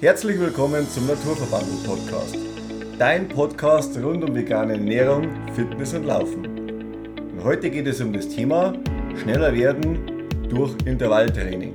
Herzlich willkommen zum Naturverbandel Podcast. Dein Podcast rund um vegane Ernährung, Fitness und Laufen. Und heute geht es um das Thema schneller werden durch Intervalltraining.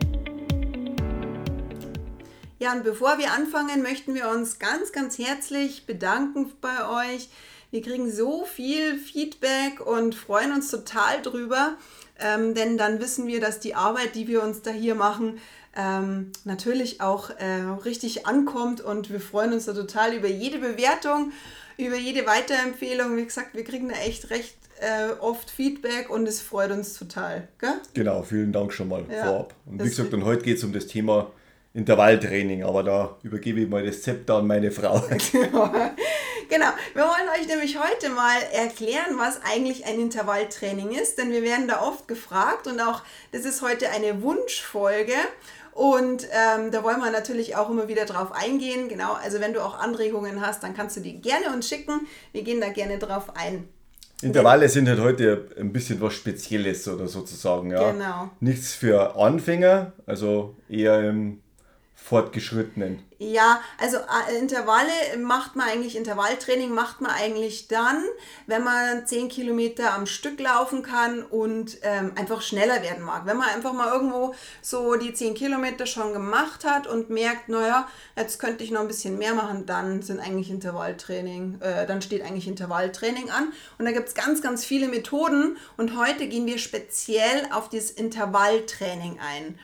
Ja, und bevor wir anfangen, möchten wir uns ganz, ganz herzlich bedanken bei euch. Wir kriegen so viel Feedback und freuen uns total drüber, ähm, denn dann wissen wir, dass die Arbeit, die wir uns da hier machen, ähm, natürlich auch äh, richtig ankommt und wir freuen uns da total über jede Bewertung, über jede Weiterempfehlung. Wie gesagt, wir kriegen da echt recht äh, oft Feedback und es freut uns total. Gell? Genau, vielen Dank schon mal ja, vorab. Und wie gesagt, und heute geht es um das Thema Intervalltraining, aber da übergebe ich mal das Zepter an meine Frau. genau, wir wollen euch nämlich heute mal erklären, was eigentlich ein Intervalltraining ist, denn wir werden da oft gefragt und auch das ist heute eine Wunschfolge und ähm, da wollen wir natürlich auch immer wieder drauf eingehen. Genau, also wenn du auch Anregungen hast, dann kannst du die gerne uns schicken. Wir gehen da gerne drauf ein. Intervalle sind halt heute ein bisschen was Spezielles oder sozusagen. Ja. Genau. Nichts für Anfänger, also eher im Fortgeschrittenen. Ja, also äh, Intervalle macht man eigentlich, Intervalltraining macht man eigentlich dann, wenn man 10 Kilometer am Stück laufen kann und ähm, einfach schneller werden mag. Wenn man einfach mal irgendwo so die 10 Kilometer schon gemacht hat und merkt, naja, jetzt könnte ich noch ein bisschen mehr machen, dann sind eigentlich Intervalltraining, äh, dann steht eigentlich Intervalltraining an. Und da gibt es ganz, ganz viele Methoden und heute gehen wir speziell auf das Intervalltraining ein.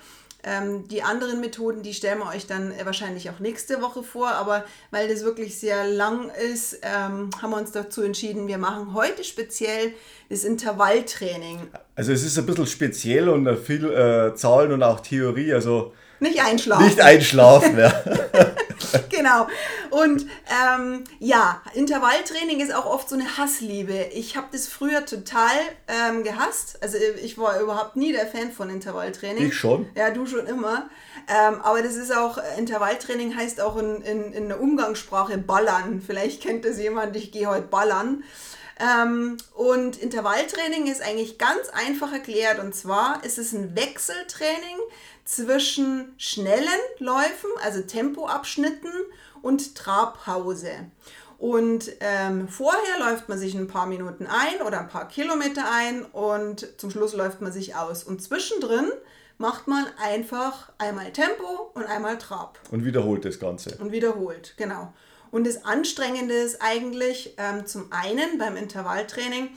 Ähm, die anderen Methoden, die stellen wir euch dann äh, wahrscheinlich auch nächste Woche vor, aber weil das wirklich sehr lang ist, ähm, haben wir uns dazu entschieden, wir machen heute speziell das Intervalltraining. Also es ist ein bisschen speziell und viel äh, Zahlen und auch Theorie, also nicht einschlafen. Nicht einschlafen, ja. genau. Und ähm, ja, Intervalltraining ist auch oft so eine Hassliebe. Ich habe das früher total ähm, gehasst. Also ich war überhaupt nie der Fan von Intervalltraining. Ich schon. Ja, du schon immer. Ähm, aber das ist auch, Intervalltraining heißt auch in, in, in der Umgangssprache ballern. Vielleicht kennt das jemand, ich gehe heute ballern. Ähm, und Intervalltraining ist eigentlich ganz einfach erklärt. Und zwar ist es ein Wechseltraining zwischen schnellen Läufen, also Tempoabschnitten und Trabpause. Und ähm, vorher läuft man sich ein paar Minuten ein oder ein paar Kilometer ein und zum Schluss läuft man sich aus. Und zwischendrin macht man einfach einmal Tempo und einmal Trab. Und wiederholt das Ganze. Und wiederholt, genau. Und das Anstrengende ist eigentlich ähm, zum einen beim Intervalltraining,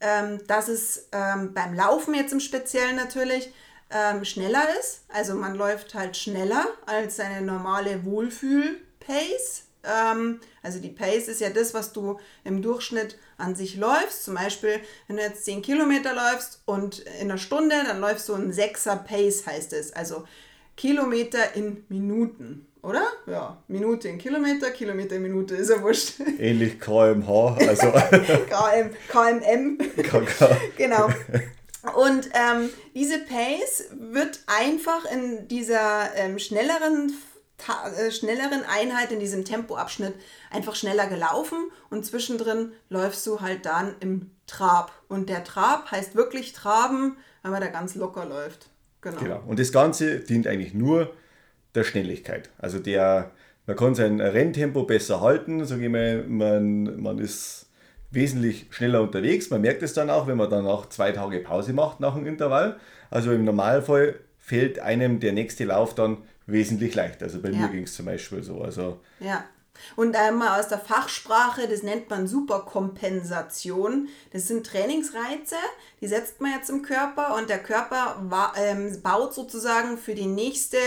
ähm, dass es ähm, beim Laufen jetzt im Speziellen natürlich ähm, schneller ist. Also man läuft halt schneller als seine normale Wohlfühl-Pace. Ähm, also die Pace ist ja das, was du im Durchschnitt an sich läufst. Zum Beispiel, wenn du jetzt 10 Kilometer läufst und in einer Stunde, dann läufst du ein 6er Pace, heißt es. Also Kilometer in Minuten, oder? Ja, Minute in Kilometer, Kilometer in Minute, ist ja wurscht. Ähnlich kmh, also. KM, KMM. KK. genau. Und ähm, diese Pace wird einfach in dieser ähm, schnelleren, äh, schnelleren Einheit, in diesem Tempoabschnitt einfach schneller gelaufen und zwischendrin läufst du halt dann im Trab. Und der Trab heißt wirklich Traben, weil man da ganz locker läuft. Genau. genau. Und das Ganze dient eigentlich nur der Schnelligkeit. Also der, man kann sein Renntempo besser halten, sage ich mal, man, man ist wesentlich schneller unterwegs. Man merkt es dann auch, wenn man dann auch zwei Tage Pause macht nach dem Intervall. Also im Normalfall fällt einem der nächste Lauf dann wesentlich leichter. Also bei ja. mir ging es zum Beispiel so. Also ja. Und einmal aus der Fachsprache, das nennt man Superkompensation. Das sind Trainingsreize, die setzt man jetzt im Körper und der Körper ähm, baut sozusagen für die nächste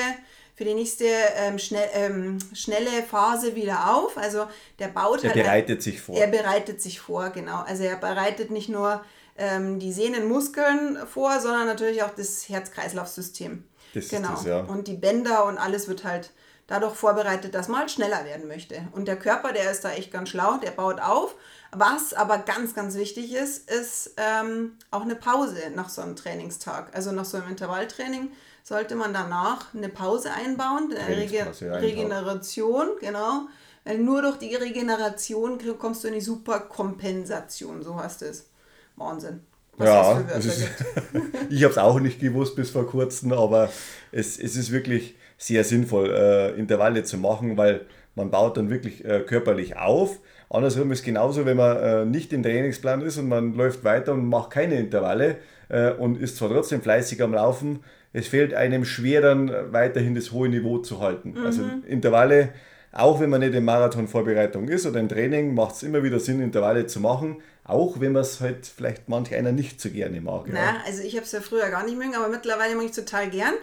für die nächste ähm, schnell, ähm, schnelle Phase wieder auf. Also der baut er halt. bereitet sich vor. Er bereitet sich vor, genau. Also er bereitet nicht nur ähm, die Sehnenmuskeln vor, sondern natürlich auch das Herz-Kreislauf-System. Das genau. Das, ja. Und die Bänder und alles wird halt dadurch vorbereitet, dass man halt schneller werden möchte. Und der Körper, der ist da echt ganz schlau, der baut auf. Was aber ganz, ganz wichtig ist, ist ähm, auch eine Pause nach so einem Trainingstag. Also nach so einem Intervalltraining sollte man danach eine Pause einbauen, eine Rege Regeneration, genau. Weil nur durch die Regeneration kommst du in die Superkompensation, so heißt es. Wahnsinn. Was ja, ist, ich habe es auch nicht gewusst bis vor kurzem, aber es, es ist wirklich sehr sinnvoll, äh, Intervalle zu machen, weil man baut dann wirklich äh, körperlich auf. Andersrum ist genauso, wenn man äh, nicht im Trainingsplan ist und man läuft weiter und macht keine Intervalle äh, und ist zwar trotzdem fleißig am Laufen, es fällt einem schwer dann weiterhin das hohe Niveau zu halten. Mhm. Also Intervalle, auch wenn man nicht in Marathonvorbereitung ist oder im Training, macht es immer wieder Sinn, Intervalle zu machen, auch wenn man es halt vielleicht manch einer nicht so gerne mag. Na, ja. also ich habe es ja früher gar nicht mögen, aber mittlerweile mag ich es total gern.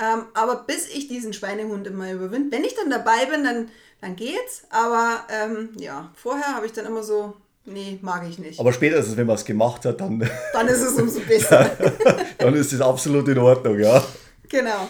Ähm, aber bis ich diesen Schweinehund immer überwinde, wenn ich dann dabei bin, dann dann geht's. Aber ähm, ja, vorher habe ich dann immer so, nee, mag ich nicht. Aber spätestens, wenn man es gemacht hat, dann. Dann ist es umso besser. dann ist es absolut in Ordnung, ja. Genau.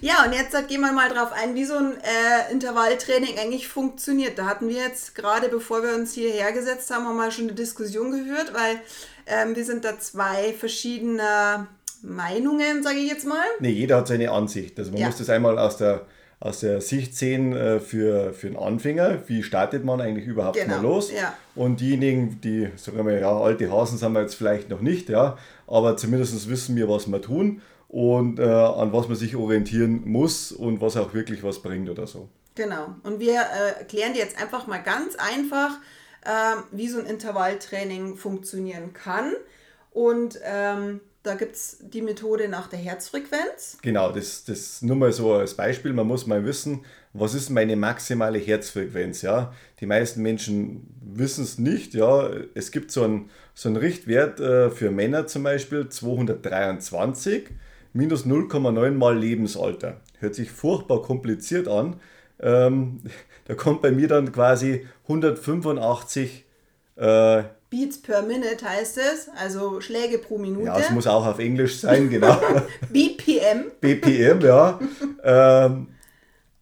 Ja, und jetzt gehen wir mal drauf ein, wie so ein äh, Intervalltraining eigentlich funktioniert. Da hatten wir jetzt gerade, bevor wir uns hierher gesetzt haben, mal schon eine Diskussion gehört, weil ähm, wir sind da zwei verschiedene Meinungen, sage ich jetzt mal. Nee, jeder hat seine Ansicht. Also man ja. muss das einmal aus der aus der Sicht sehen äh, für, für einen Anfänger, wie startet man eigentlich überhaupt genau, mal los. Ja. Und diejenigen, die, sagen wir ja, alte Hasen sind wir jetzt vielleicht noch nicht, ja, aber zumindest wissen wir, was wir tun und äh, an was man sich orientieren muss und was auch wirklich was bringt oder so. Genau. Und wir äh, erklären dir jetzt einfach mal ganz einfach, ähm, wie so ein Intervalltraining funktionieren kann. Und ähm, da gibt es die Methode nach der Herzfrequenz. Genau, das, das nur mal so als Beispiel. Man muss mal wissen, was ist meine maximale Herzfrequenz. Ja? Die meisten Menschen wissen es nicht. Ja? Es gibt so einen, so einen Richtwert äh, für Männer zum Beispiel, 223 minus 0,9 mal Lebensalter. Hört sich furchtbar kompliziert an. Ähm, da kommt bei mir dann quasi 185 äh, Beats per Minute heißt es, also Schläge pro Minute. Ja, es muss auch auf Englisch sein, genau. BPM. BPM, ja. ähm,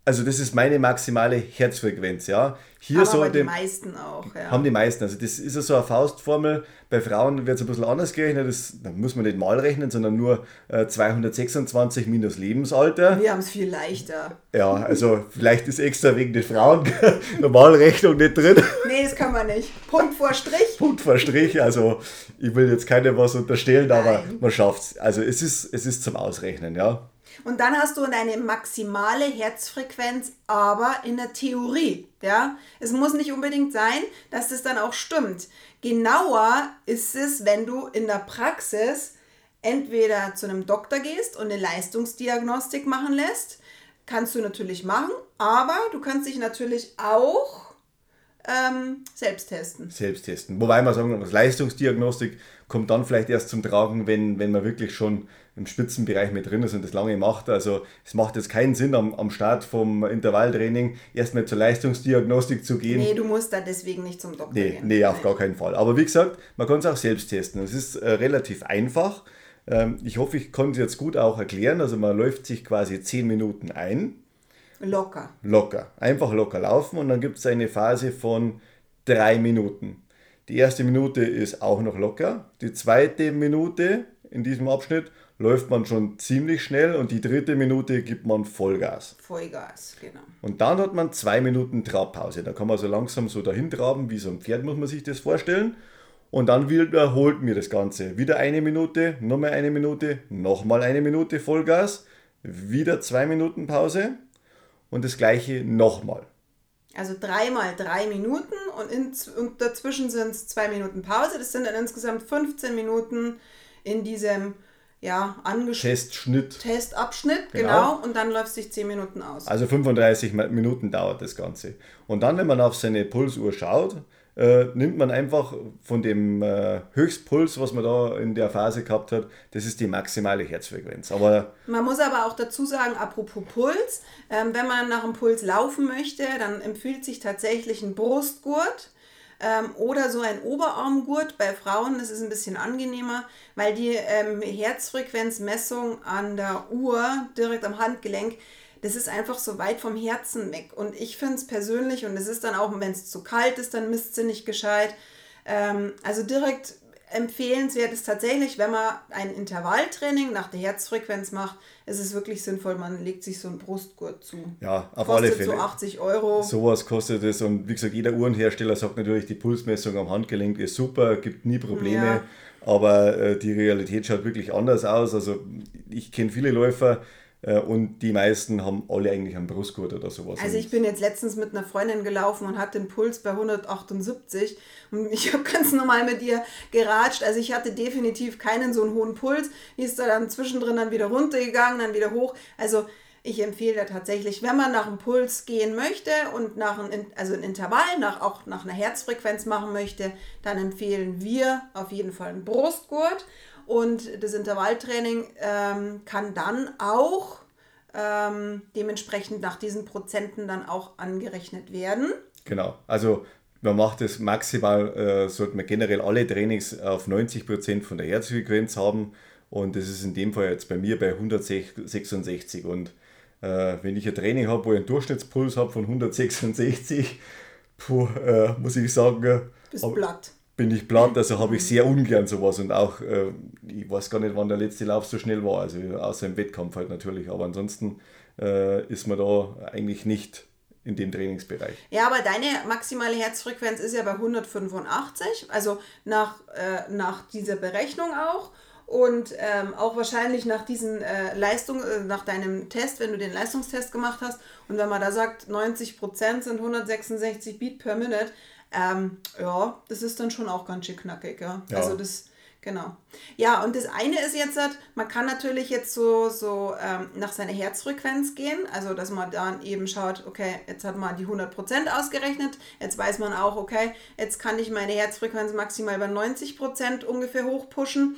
also das ist meine maximale Herzfrequenz, ja. Hier haben aber die meisten auch, ja. Haben die meisten. Also das ist ja so eine Faustformel. Bei Frauen wird es ein bisschen anders gerechnet. Das, da muss man nicht mal rechnen, sondern nur äh, 226 minus Lebensalter. Wir haben es viel leichter. Ja, also vielleicht ist extra wegen den Frauen Normalrechnung nicht drin. Kann man nicht. Punkt vor Strich. Punkt vor Strich. Also ich will jetzt keinem was unterstellen, Nein. aber man schafft es. Also es ist, es ist zum Ausrechnen, ja. Und dann hast du eine maximale Herzfrequenz, aber in der Theorie. Ja? Es muss nicht unbedingt sein, dass das dann auch stimmt. Genauer ist es, wenn du in der Praxis entweder zu einem Doktor gehst und eine Leistungsdiagnostik machen lässt. Kannst du natürlich machen, aber du kannst dich natürlich auch ähm, selbst testen. Selbst testen. Wobei man sagen muss, Leistungsdiagnostik kommt dann vielleicht erst zum Tragen, wenn, wenn man wirklich schon im Spitzenbereich mit drin ist und das lange macht. Also es macht jetzt keinen Sinn, am, am Start vom Intervalltraining erstmal zur Leistungsdiagnostik zu gehen. Nee, du musst da deswegen nicht zum Doktor nee, gehen. Nee, auf gar keinen Fall. Aber wie gesagt, man kann es auch selbst testen. Es ist äh, relativ einfach. Ähm, ich hoffe, ich konnte es jetzt gut auch erklären. Also man läuft sich quasi 10 Minuten ein. Locker. Locker. Einfach locker laufen und dann gibt es eine Phase von drei Minuten. Die erste Minute ist auch noch locker. Die zweite Minute in diesem Abschnitt läuft man schon ziemlich schnell und die dritte Minute gibt man Vollgas. Vollgas, genau. Und dann hat man zwei Minuten Trabpause. Da kann man so langsam so dahin traben, wie so ein Pferd muss man sich das vorstellen. Und dann wiederholt mir das Ganze. Wieder eine Minute, nochmal eine Minute, nochmal eine Minute Vollgas, wieder zwei Minuten Pause und das gleiche nochmal. Also dreimal drei Minuten und, in, und dazwischen sind es zwei Minuten Pause. Das sind dann insgesamt 15 Minuten in diesem ja, Testschnitt. Testabschnitt, genau. genau. Und dann läuft sich 10 Minuten aus. Also 35 Minuten dauert das Ganze. Und dann, wenn man auf seine Pulsuhr schaut, äh, nimmt man einfach von dem äh, Höchstpuls, was man da in der Phase gehabt hat, das ist die maximale Herzfrequenz. Aber man muss aber auch dazu sagen, apropos Puls, ähm, wenn man nach dem Puls laufen möchte, dann empfiehlt sich tatsächlich ein Brustgurt ähm, oder so ein Oberarmgurt bei Frauen, das ist ein bisschen angenehmer, weil die ähm, Herzfrequenzmessung an der Uhr direkt am Handgelenk, das ist einfach so weit vom Herzen weg. Und ich finde es persönlich, und es ist dann auch, wenn es zu kalt ist, dann misst sie nicht gescheit. Ähm, also direkt empfehlenswert ist tatsächlich, wenn man ein Intervalltraining nach der Herzfrequenz macht, ist es wirklich sinnvoll, man legt sich so einen Brustgurt zu. Ja, auf kostet alle Fälle. so 80 Euro. Sowas kostet es und wie gesagt, jeder Uhrenhersteller sagt natürlich, die Pulsmessung am Handgelenk ist super, gibt nie Probleme, ja. aber äh, die Realität schaut wirklich anders aus. Also ich kenne viele Läufer, und die meisten haben alle eigentlich einen Brustgurt oder sowas. Also ich bin jetzt letztens mit einer Freundin gelaufen und hatte den Puls bei 178 und ich habe ganz normal mit ihr geratscht. Also ich hatte definitiv keinen so einen hohen Puls. Die ist da dann zwischendrin dann wieder runtergegangen, dann wieder hoch. Also ich empfehle da tatsächlich, wenn man nach einem Puls gehen möchte und nach einem, also ein Intervall, nach, auch nach einer Herzfrequenz machen möchte, dann empfehlen wir auf jeden Fall einen Brustgurt. Und das Intervalltraining ähm, kann dann auch ähm, dementsprechend nach diesen Prozenten dann auch angerechnet werden. Genau, also man macht es maximal, äh, sollte man generell alle Trainings auf 90 Prozent von der Herzfrequenz haben. Und das ist in dem Fall jetzt bei mir bei 166. Und äh, wenn ich ein Training habe, wo ich einen Durchschnittspuls habe von 166, puh, äh, muss ich sagen, äh, Bist platt bin ich platt, also habe ich sehr ungern sowas und auch, äh, ich weiß gar nicht, wann der letzte Lauf so schnell war, also außer im Wettkampf halt natürlich, aber ansonsten äh, ist man da eigentlich nicht in dem Trainingsbereich. Ja, aber deine maximale Herzfrequenz ist ja bei 185, also nach, äh, nach dieser Berechnung auch und ähm, auch wahrscheinlich nach diesen äh, Leistung, äh, nach deinem Test, wenn du den Leistungstest gemacht hast und wenn man da sagt, 90% sind 166 Beat per Minute, ähm, ja, das ist dann schon auch ganz schön knackig, ja. ja. Also das, genau. Ja, und das eine ist jetzt, man kann natürlich jetzt so, so ähm, nach seiner Herzfrequenz gehen, also dass man dann eben schaut, okay, jetzt hat man die 100% ausgerechnet, jetzt weiß man auch, okay, jetzt kann ich meine Herzfrequenz maximal bei 90% ungefähr hochpushen.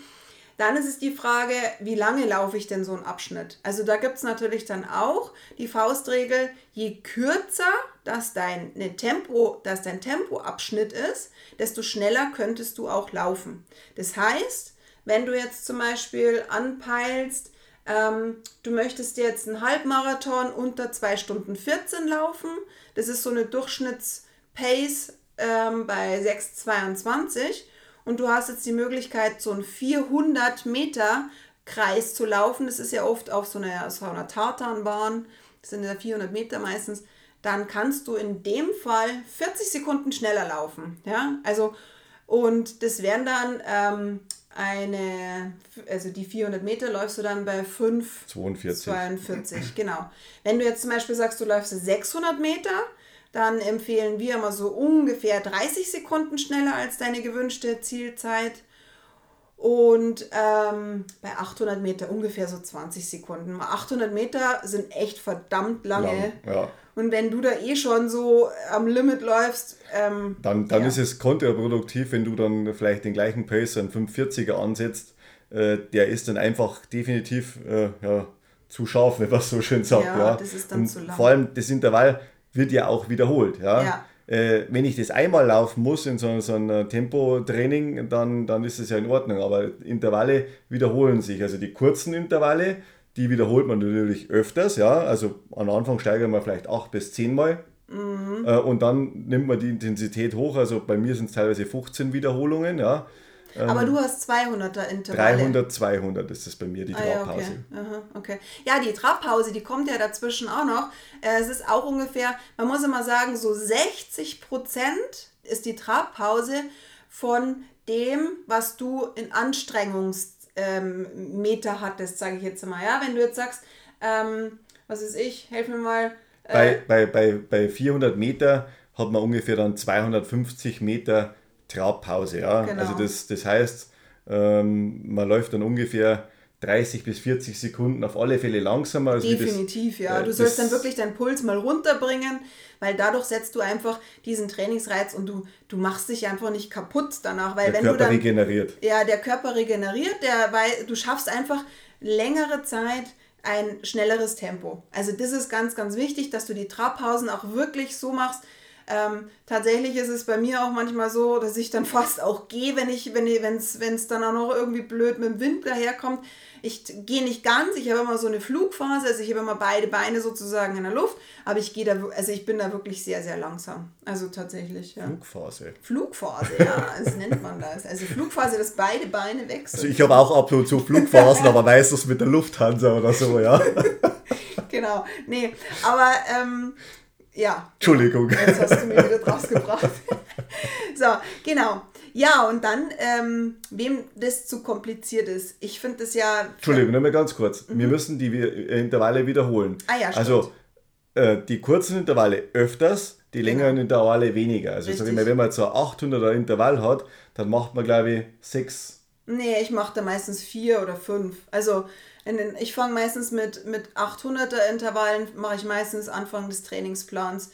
Dann ist es die Frage, wie lange laufe ich denn so einen Abschnitt? Also da gibt es natürlich dann auch die Faustregel, je kürzer das dein, ne Tempo, dass dein Tempoabschnitt ist, desto schneller könntest du auch laufen. Das heißt, wenn du jetzt zum Beispiel anpeilst, ähm, du möchtest jetzt einen Halbmarathon unter 2 Stunden 14 laufen, das ist so eine Durchschnittspace ähm, bei 6,22 und du hast jetzt die Möglichkeit, so einen 400 Meter Kreis zu laufen. Das ist ja oft auf so einer, so einer Tartanbahn, das sind ja 400 Meter meistens. Dann kannst du in dem Fall 40 Sekunden schneller laufen. Ja, also und das wären dann ähm, eine, also die 400 Meter läufst du dann bei 5, 42. 42, genau. Wenn du jetzt zum Beispiel sagst, du läufst 600 Meter, dann empfehlen wir immer so ungefähr 30 Sekunden schneller als deine gewünschte Zielzeit. Und ähm, bei 800 Meter ungefähr so 20 Sekunden. 800 Meter sind echt verdammt lange. Lang, ja. Und wenn du da eh schon so am Limit läufst, ähm, dann, dann ja. ist es kontraproduktiv, wenn du dann vielleicht den gleichen Pace, einen 540er ansetzt. Äh, der ist dann einfach definitiv äh, ja, zu scharf, wenn man so schön sagt. Ja, ja. das ist dann Und zu lang. Vor allem das Intervall wird ja auch wiederholt. Ja? ja. Äh, wenn ich das einmal laufen muss in so, so einem Tempotraining, dann, dann ist es ja in Ordnung. Aber Intervalle wiederholen sich. Also die kurzen Intervalle, die wiederholt man natürlich öfters. Ja? Also am Anfang steigern wir vielleicht acht bis zehnmal. Mhm. Äh, und dann nimmt man die Intensität hoch. Also bei mir sind es teilweise 15 Wiederholungen. Ja? Aber ähm, du hast 200er Intervalle. 300, 200 ist das bei mir, die ah, Trabpause. Ja, okay. okay. Ja, die Trabpause, die kommt ja dazwischen auch noch. Äh, es ist auch ungefähr, man muss immer sagen, so 60 Prozent ist die Trabpause von dem, was du in Anstrengungsmeter ähm, hattest, sage ich jetzt mal. Ja, wenn du jetzt sagst, ähm, was ist ich, helf mir mal. Äh, bei, bei, bei, bei 400 Meter hat man ungefähr dann 250 Meter Trabpause. Ja? Genau. Also das, das heißt, ähm, man läuft dann ungefähr 30 bis 40 Sekunden auf alle Fälle langsamer. Also Definitiv, das, ja. Du sollst dann wirklich deinen Puls mal runterbringen, weil dadurch setzt du einfach diesen Trainingsreiz und du, du machst dich einfach nicht kaputt danach. Weil der wenn Körper du dann, regeneriert. Ja, der Körper regeneriert, der, weil du schaffst einfach längere Zeit ein schnelleres Tempo. Also das ist ganz, ganz wichtig, dass du die Trabpausen auch wirklich so machst, ähm, tatsächlich ist es bei mir auch manchmal so, dass ich dann fast auch gehe, wenn ich, wenn es dann auch noch irgendwie blöd mit dem Wind daherkommt. Ich gehe nicht ganz, ich habe immer so eine Flugphase, also ich habe immer beide Beine sozusagen in der Luft, aber ich gehe da, also ich bin da wirklich sehr, sehr langsam. Also tatsächlich, ja. Flugphase. Flugphase, ja, das nennt man das. Also Flugphase, dass beide Beine wechseln. Also ich habe auch ab und zu Flugphasen, aber meistens mit der Lufthansa oder so, ja. genau, nee, aber ähm, ja. Entschuldigung. Jetzt hast du mir wieder draus gebracht. so, genau. Ja, und dann, ähm, wem das zu kompliziert ist. Ich finde das ja. Entschuldigung, nur mal ganz kurz. Mhm. Wir müssen die Intervalle wiederholen. Ah ja, stimmt. Also äh, die kurzen Intervalle öfters, die längeren genau. Intervalle weniger. Also sag ich mal, wenn man jetzt so ein 800er Intervall hat, dann macht man glaube ich sechs. Nee, ich mache da meistens vier oder fünf. Also den, ich fange meistens mit, mit 800er Intervallen, mache ich meistens Anfang des Trainingsplans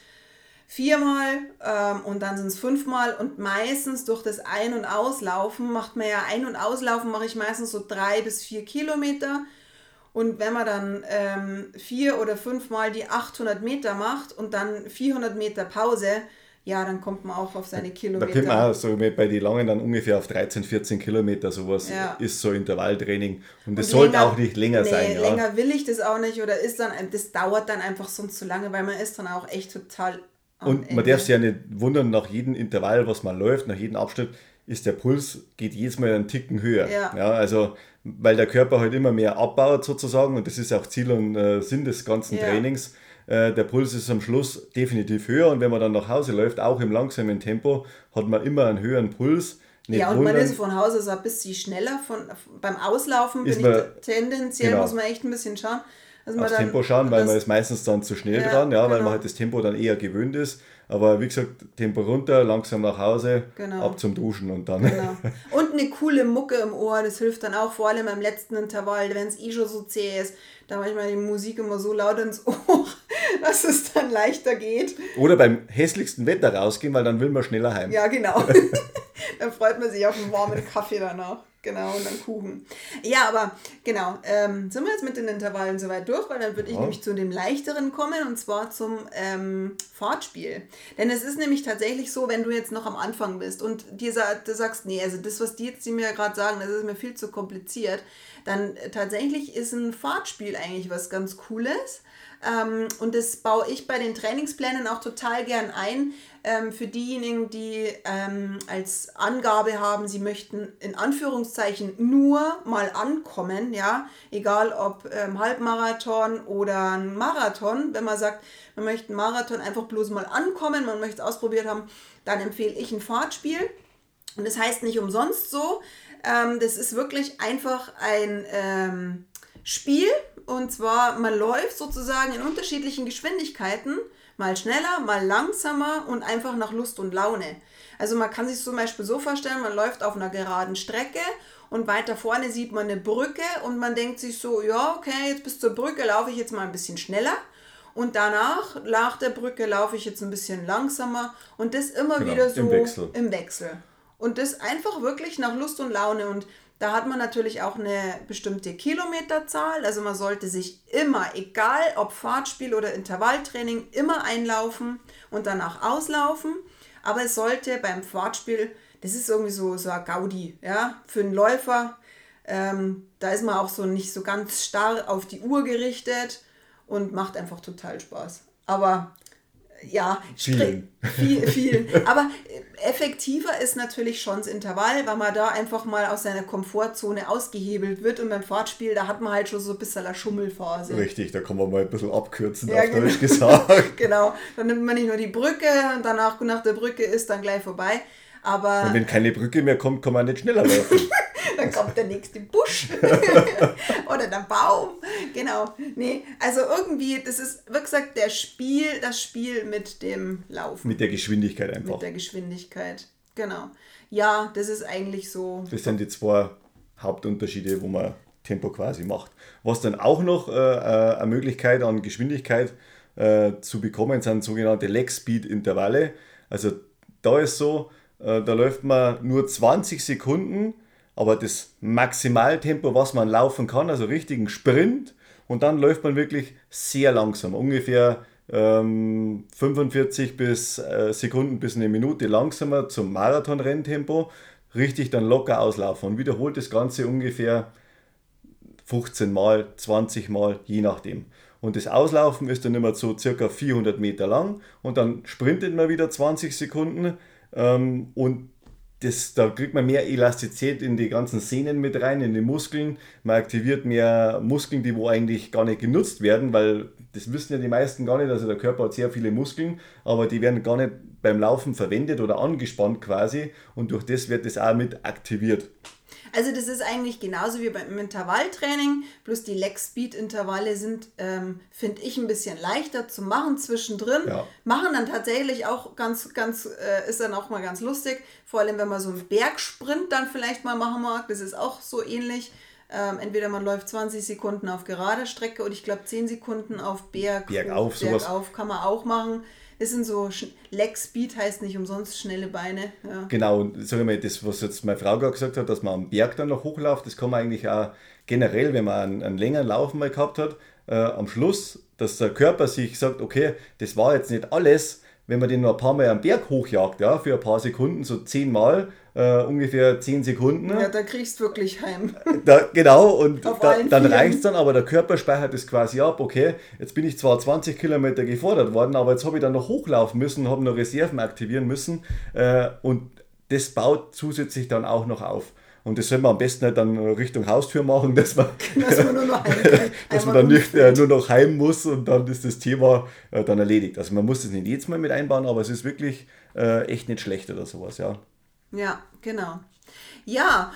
viermal ähm, und dann sind es fünfmal und meistens durch das Ein- und Auslaufen macht man ja Ein- und Auslaufen mache ich meistens so drei bis vier Kilometer und wenn man dann ähm, vier oder fünfmal die 800 Meter macht und dann 400 Meter Pause, ja, dann kommt man auch auf seine Kilometer. Da kommt man auch so bei den Langen dann ungefähr auf 13, 14 Kilometer, sowas ja. ist so Intervalltraining. Und das sollte auch nicht länger nee, sein. Ja. Länger will ich das auch nicht oder ist dann, das dauert dann einfach sonst zu lange, weil man ist dann auch echt total und man darf sich ja nicht wundern, nach jedem Intervall, was man läuft, nach jedem Abschnitt, ist der Puls, geht jedes Mal einen Ticken höher. Ja. ja also, weil der Körper halt immer mehr abbaut sozusagen und das ist auch Ziel und äh, Sinn des ganzen. Trainings. Äh, der Puls ist am Schluss definitiv höher und wenn man dann nach Hause läuft, auch im langsamen Tempo, hat man immer einen höheren Puls. Nicht ja, und wundern. man ist von Hause aus ein bisschen schneller. Von, beim Auslaufen bin ich tendenziell, genau. muss man echt ein bisschen schauen also aufs Tempo schauen, weil man ist meistens dann zu schnell ja, dran, ja, genau. weil man halt das Tempo dann eher gewöhnt ist. Aber wie gesagt, Tempo runter, langsam nach Hause, genau. ab zum Duschen und dann. Genau. Und eine coole Mucke im Ohr, das hilft dann auch vor allem im letzten Intervall, wenn es eh schon so zäh ist. Da mache ich mal die Musik immer so laut ins Ohr, dass es dann leichter geht. Oder beim hässlichsten Wetter rausgehen, weil dann will man schneller heim. Ja, genau. dann freut man sich auf einen warmen Kaffee danach. Genau, und dann Kuchen. Ja, aber genau, ähm, sind wir jetzt mit den Intervallen soweit durch, weil dann würde ich nämlich zu dem leichteren kommen und zwar zum ähm, Fahrtspiel. Denn es ist nämlich tatsächlich so, wenn du jetzt noch am Anfang bist und dir du sagst, nee, also das, was die jetzt die mir gerade sagen, das ist mir viel zu kompliziert, dann äh, tatsächlich ist ein Fahrtspiel eigentlich was ganz Cooles. Ähm, und das baue ich bei den Trainingsplänen auch total gern ein. Ähm, für diejenigen, die ähm, als Angabe haben, sie möchten in Anführungszeichen nur mal ankommen, ja, egal ob ähm, Halbmarathon oder ein Marathon. Wenn man sagt, man möchte einen Marathon einfach bloß mal ankommen, man möchte es ausprobiert haben, dann empfehle ich ein Fahrtspiel. Und das heißt nicht umsonst so. Ähm, das ist wirklich einfach ein ähm, Spiel, und zwar, man läuft sozusagen in unterschiedlichen Geschwindigkeiten, mal schneller, mal langsamer und einfach nach Lust und Laune. Also man kann sich zum Beispiel so vorstellen, man läuft auf einer geraden Strecke und weiter vorne sieht man eine Brücke und man denkt sich so, ja, okay, jetzt bis zur Brücke laufe ich jetzt mal ein bisschen schneller. Und danach, nach der Brücke, laufe ich jetzt ein bisschen langsamer und das immer genau, wieder so im Wechsel. im Wechsel. Und das einfach wirklich nach Lust und Laune. Und da hat man natürlich auch eine bestimmte Kilometerzahl. Also man sollte sich immer, egal ob Fahrtspiel oder Intervalltraining, immer einlaufen und danach auslaufen. Aber es sollte beim Fahrtspiel, das ist irgendwie so, so ein Gaudi, ja, für einen Läufer. Ähm, da ist man auch so nicht so ganz starr auf die Uhr gerichtet und macht einfach total Spaß. Aber ja, viel. viel, viel. Aber effektiver ist natürlich schon das Intervall, weil man da einfach mal aus seiner Komfortzone ausgehebelt wird und beim Fahrtspiel, da hat man halt schon so ein bisschen eine Schummelphase. Richtig, da kann man mal ein bisschen abkürzen, ja, auf genau. Deutsch gesagt. genau, dann nimmt man nicht nur die Brücke und danach nach der Brücke ist dann gleich vorbei. Aber und wenn keine Brücke mehr kommt, kann man nicht schneller laufen. dann kommt der nächste Busch oder der Baum. Genau. Nee, also irgendwie, das ist, wie gesagt, der Spiel, das Spiel mit dem Laufen. Mit der Geschwindigkeit einfach. Mit der Geschwindigkeit. Genau. Ja, das ist eigentlich so. Das sind die zwei Hauptunterschiede, wo man Tempo quasi macht. Was dann auch noch äh, äh eine Möglichkeit an Geschwindigkeit äh, zu bekommen, sind sogenannte Leg-Speed-Intervalle. Also da ist so, äh, da läuft man nur 20 Sekunden, aber das Maximaltempo, was man laufen kann, also richtigen Sprint, und dann läuft man wirklich sehr langsam, ungefähr ähm, 45 bis, äh, Sekunden bis eine Minute langsamer zum Marathon-Renntempo, richtig dann locker auslaufen und wiederholt das Ganze ungefähr 15 Mal, 20 Mal, je nachdem. Und das Auslaufen ist dann immer so circa 400 Meter lang und dann sprintet man wieder 20 Sekunden ähm, und das, da kriegt man mehr Elastizität in die ganzen Sehnen mit rein, in die Muskeln. Man aktiviert mehr Muskeln, die wo eigentlich gar nicht genutzt werden, weil das wissen ja die meisten gar nicht. Also der Körper hat sehr viele Muskeln, aber die werden gar nicht beim Laufen verwendet oder angespannt quasi und durch das wird das auch mit aktiviert. Also das ist eigentlich genauso wie beim Intervalltraining, bloß die Leg-Speed-Intervalle sind, ähm, finde ich, ein bisschen leichter zu machen zwischendrin. Ja. Machen dann tatsächlich auch ganz, ganz, äh, ist dann auch mal ganz lustig, vor allem wenn man so einen Bergsprint dann vielleicht mal machen mag, das ist auch so ähnlich. Ähm, entweder man läuft 20 Sekunden auf gerade Strecke und ich glaube 10 Sekunden auf Berg, Bergauf, Bergauf kann man auch machen. Es sind so, Leg Speed heißt nicht umsonst schnelle Beine. Ja. Genau, und sag ich mal, das, was jetzt meine Frau gerade gesagt hat, dass man am Berg dann noch hochläuft, das kann man eigentlich auch generell, wenn man einen, einen längeren Lauf mal gehabt hat, äh, am Schluss, dass der Körper sich sagt, okay, das war jetzt nicht alles, wenn man den noch ein paar Mal am Berg hochjagt, ja, für ein paar Sekunden, so zehnmal, äh, ungefähr zehn Sekunden. Ja, da kriegst du wirklich heim. Da, genau, und da, dann reicht es dann, aber der Körper speichert es quasi ab, okay, jetzt bin ich zwar 20 Kilometer gefordert worden, aber jetzt habe ich dann noch hochlaufen müssen, habe noch Reserven aktivieren müssen äh, und das baut zusätzlich dann auch noch auf. Und das soll man am besten halt dann Richtung Haustür machen, dass man, dass man, nur noch heim, dass man dann nicht äh, nur noch heim muss und dann ist das Thema äh, dann erledigt. Also man muss das nicht jedes Mal mit einbauen, aber es ist wirklich äh, echt nicht schlecht oder sowas, ja. Ja, genau. Ja,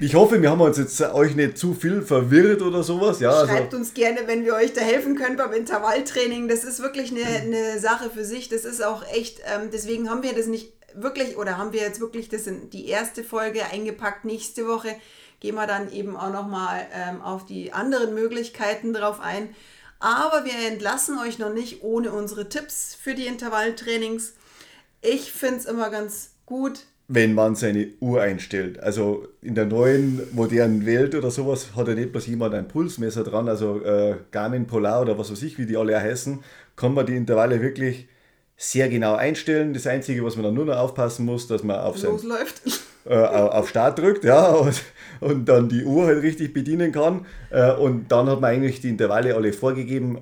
ich hoffe, wir haben uns jetzt euch nicht zu viel verwirrt oder sowas. Ja, also Schreibt also. uns gerne, wenn wir euch da helfen können beim Intervalltraining. Das ist wirklich eine, eine Sache für sich. Das ist auch echt, ähm, deswegen haben wir das nicht wirklich, oder haben wir jetzt wirklich das in die erste Folge eingepackt. Nächste Woche gehen wir dann eben auch nochmal ähm, auf die anderen Möglichkeiten drauf ein. Aber wir entlassen euch noch nicht ohne unsere Tipps für die Intervalltrainings. Ich finde es immer ganz gut. Wenn man seine Uhr einstellt. Also in der neuen modernen Welt oder sowas hat ja nicht bloß jemand ein Pulsmesser dran, also äh, Garmin Polar oder was weiß ich, wie die alle heißen, kann man die Intervalle wirklich sehr genau einstellen. Das Einzige, was man dann nur noch aufpassen muss, dass man auf, sein, äh, auf Start drückt ja, und, und dann die Uhr halt richtig bedienen kann. Äh, und dann hat man eigentlich die Intervalle alle vorgegeben,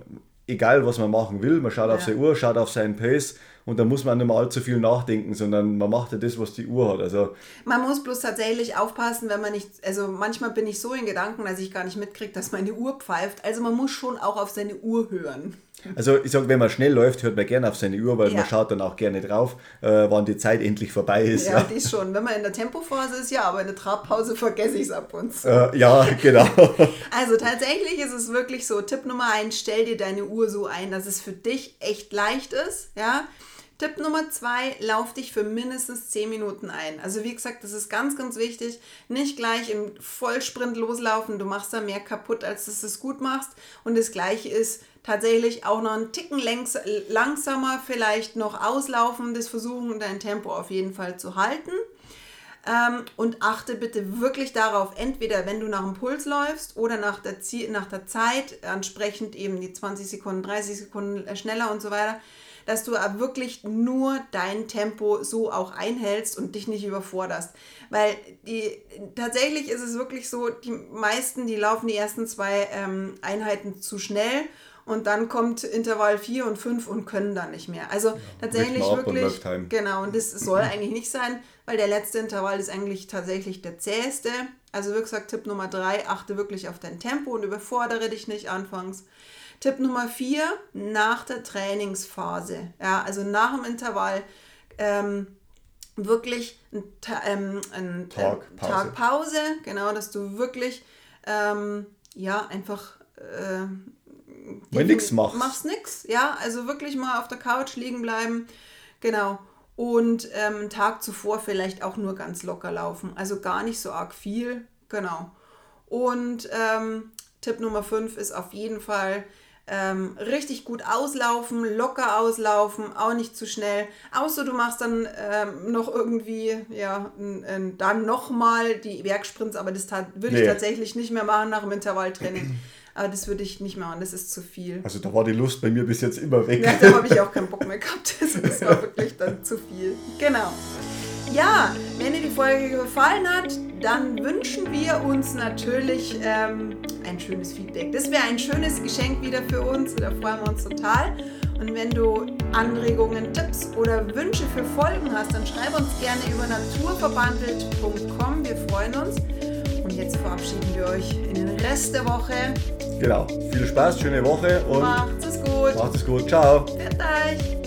egal was man machen will. Man schaut ja. auf seine Uhr, schaut auf seinen Pace und da muss man nicht mehr allzu viel nachdenken, sondern man macht ja das, was die Uhr hat. Also man muss bloß tatsächlich aufpassen, wenn man nicht, also manchmal bin ich so in Gedanken, dass ich gar nicht mitkriege, dass meine Uhr pfeift. Also man muss schon auch auf seine Uhr hören. Also ich sage, wenn man schnell läuft, hört man gerne auf seine Uhr, weil ja. man schaut dann auch gerne drauf, äh, wann die Zeit endlich vorbei ist. Ja, ja, die ist schon. Wenn man in der Tempophase ist, ja, aber in der Trabpause vergesse ich es ab und zu. Äh, ja, genau. also tatsächlich ist es wirklich so, Tipp Nummer eins, stell dir deine Uhr so ein, dass es für dich echt leicht ist, ja. Tipp Nummer zwei, lauf dich für mindestens 10 Minuten ein. Also wie gesagt, das ist ganz, ganz wichtig. Nicht gleich im Vollsprint loslaufen, du machst da mehr kaputt, als dass du es gut machst. Und das gleiche ist tatsächlich auch noch einen Ticken langsamer vielleicht noch auslaufen, das versuchen, dein Tempo auf jeden Fall zu halten. Ähm, und achte bitte wirklich darauf, entweder wenn du nach dem Puls läufst oder nach der, Ziel, nach der Zeit, entsprechend eben die 20 Sekunden, 30 Sekunden schneller und so weiter, dass du wirklich nur dein Tempo so auch einhältst und dich nicht überforderst. Weil die, tatsächlich ist es wirklich so, die meisten, die laufen die ersten zwei ähm, Einheiten zu schnell und dann kommt Intervall 4 und 5 und können dann nicht mehr. Also ja, tatsächlich wirklich, und genau, und das soll eigentlich nicht sein, weil der letzte Intervall ist eigentlich tatsächlich der zäheste. Also wie gesagt, Tipp Nummer 3, achte wirklich auf dein Tempo und überfordere dich nicht anfangs. Tipp Nummer 4, nach der Trainingsphase, ja, also nach dem Intervall, ähm, wirklich ein, ähm, ein Tag, äh, Pause. Tag Pause, genau, dass du wirklich ähm, ja einfach äh, mal nichts machst. Machst nichts, ja, also wirklich mal auf der Couch liegen bleiben, genau. Und ähm, Tag zuvor vielleicht auch nur ganz locker laufen, also gar nicht so arg viel, genau. Und ähm, Tipp Nummer 5 ist auf jeden Fall ähm, richtig gut auslaufen, locker auslaufen, auch nicht zu schnell. Außer du machst dann ähm, noch irgendwie, ja, dann nochmal die Bergsprints, aber das würde nee. ich tatsächlich nicht mehr machen nach dem Intervalltraining. Aber das würde ich nicht machen, das ist zu viel. Also da war die Lust bei mir bis jetzt immer weg. Ja, da habe ich auch keinen Bock mehr gehabt. Das war wirklich dann zu viel. Genau. ja, wenn dir die Folge gefallen hat, dann wünschen wir uns natürlich ähm, ein schönes Feedback. Das wäre ein schönes Geschenk wieder für uns, da freuen wir uns total. Und wenn du Anregungen, Tipps oder Wünsche für Folgen hast, dann schreib uns gerne über naturverbandelt.com. Wir freuen uns. Und jetzt verabschieden wir euch in den Rest der Woche. Genau. Viel Spaß, schöne Woche und macht es gut. Macht es gut. Ciao. Für euch.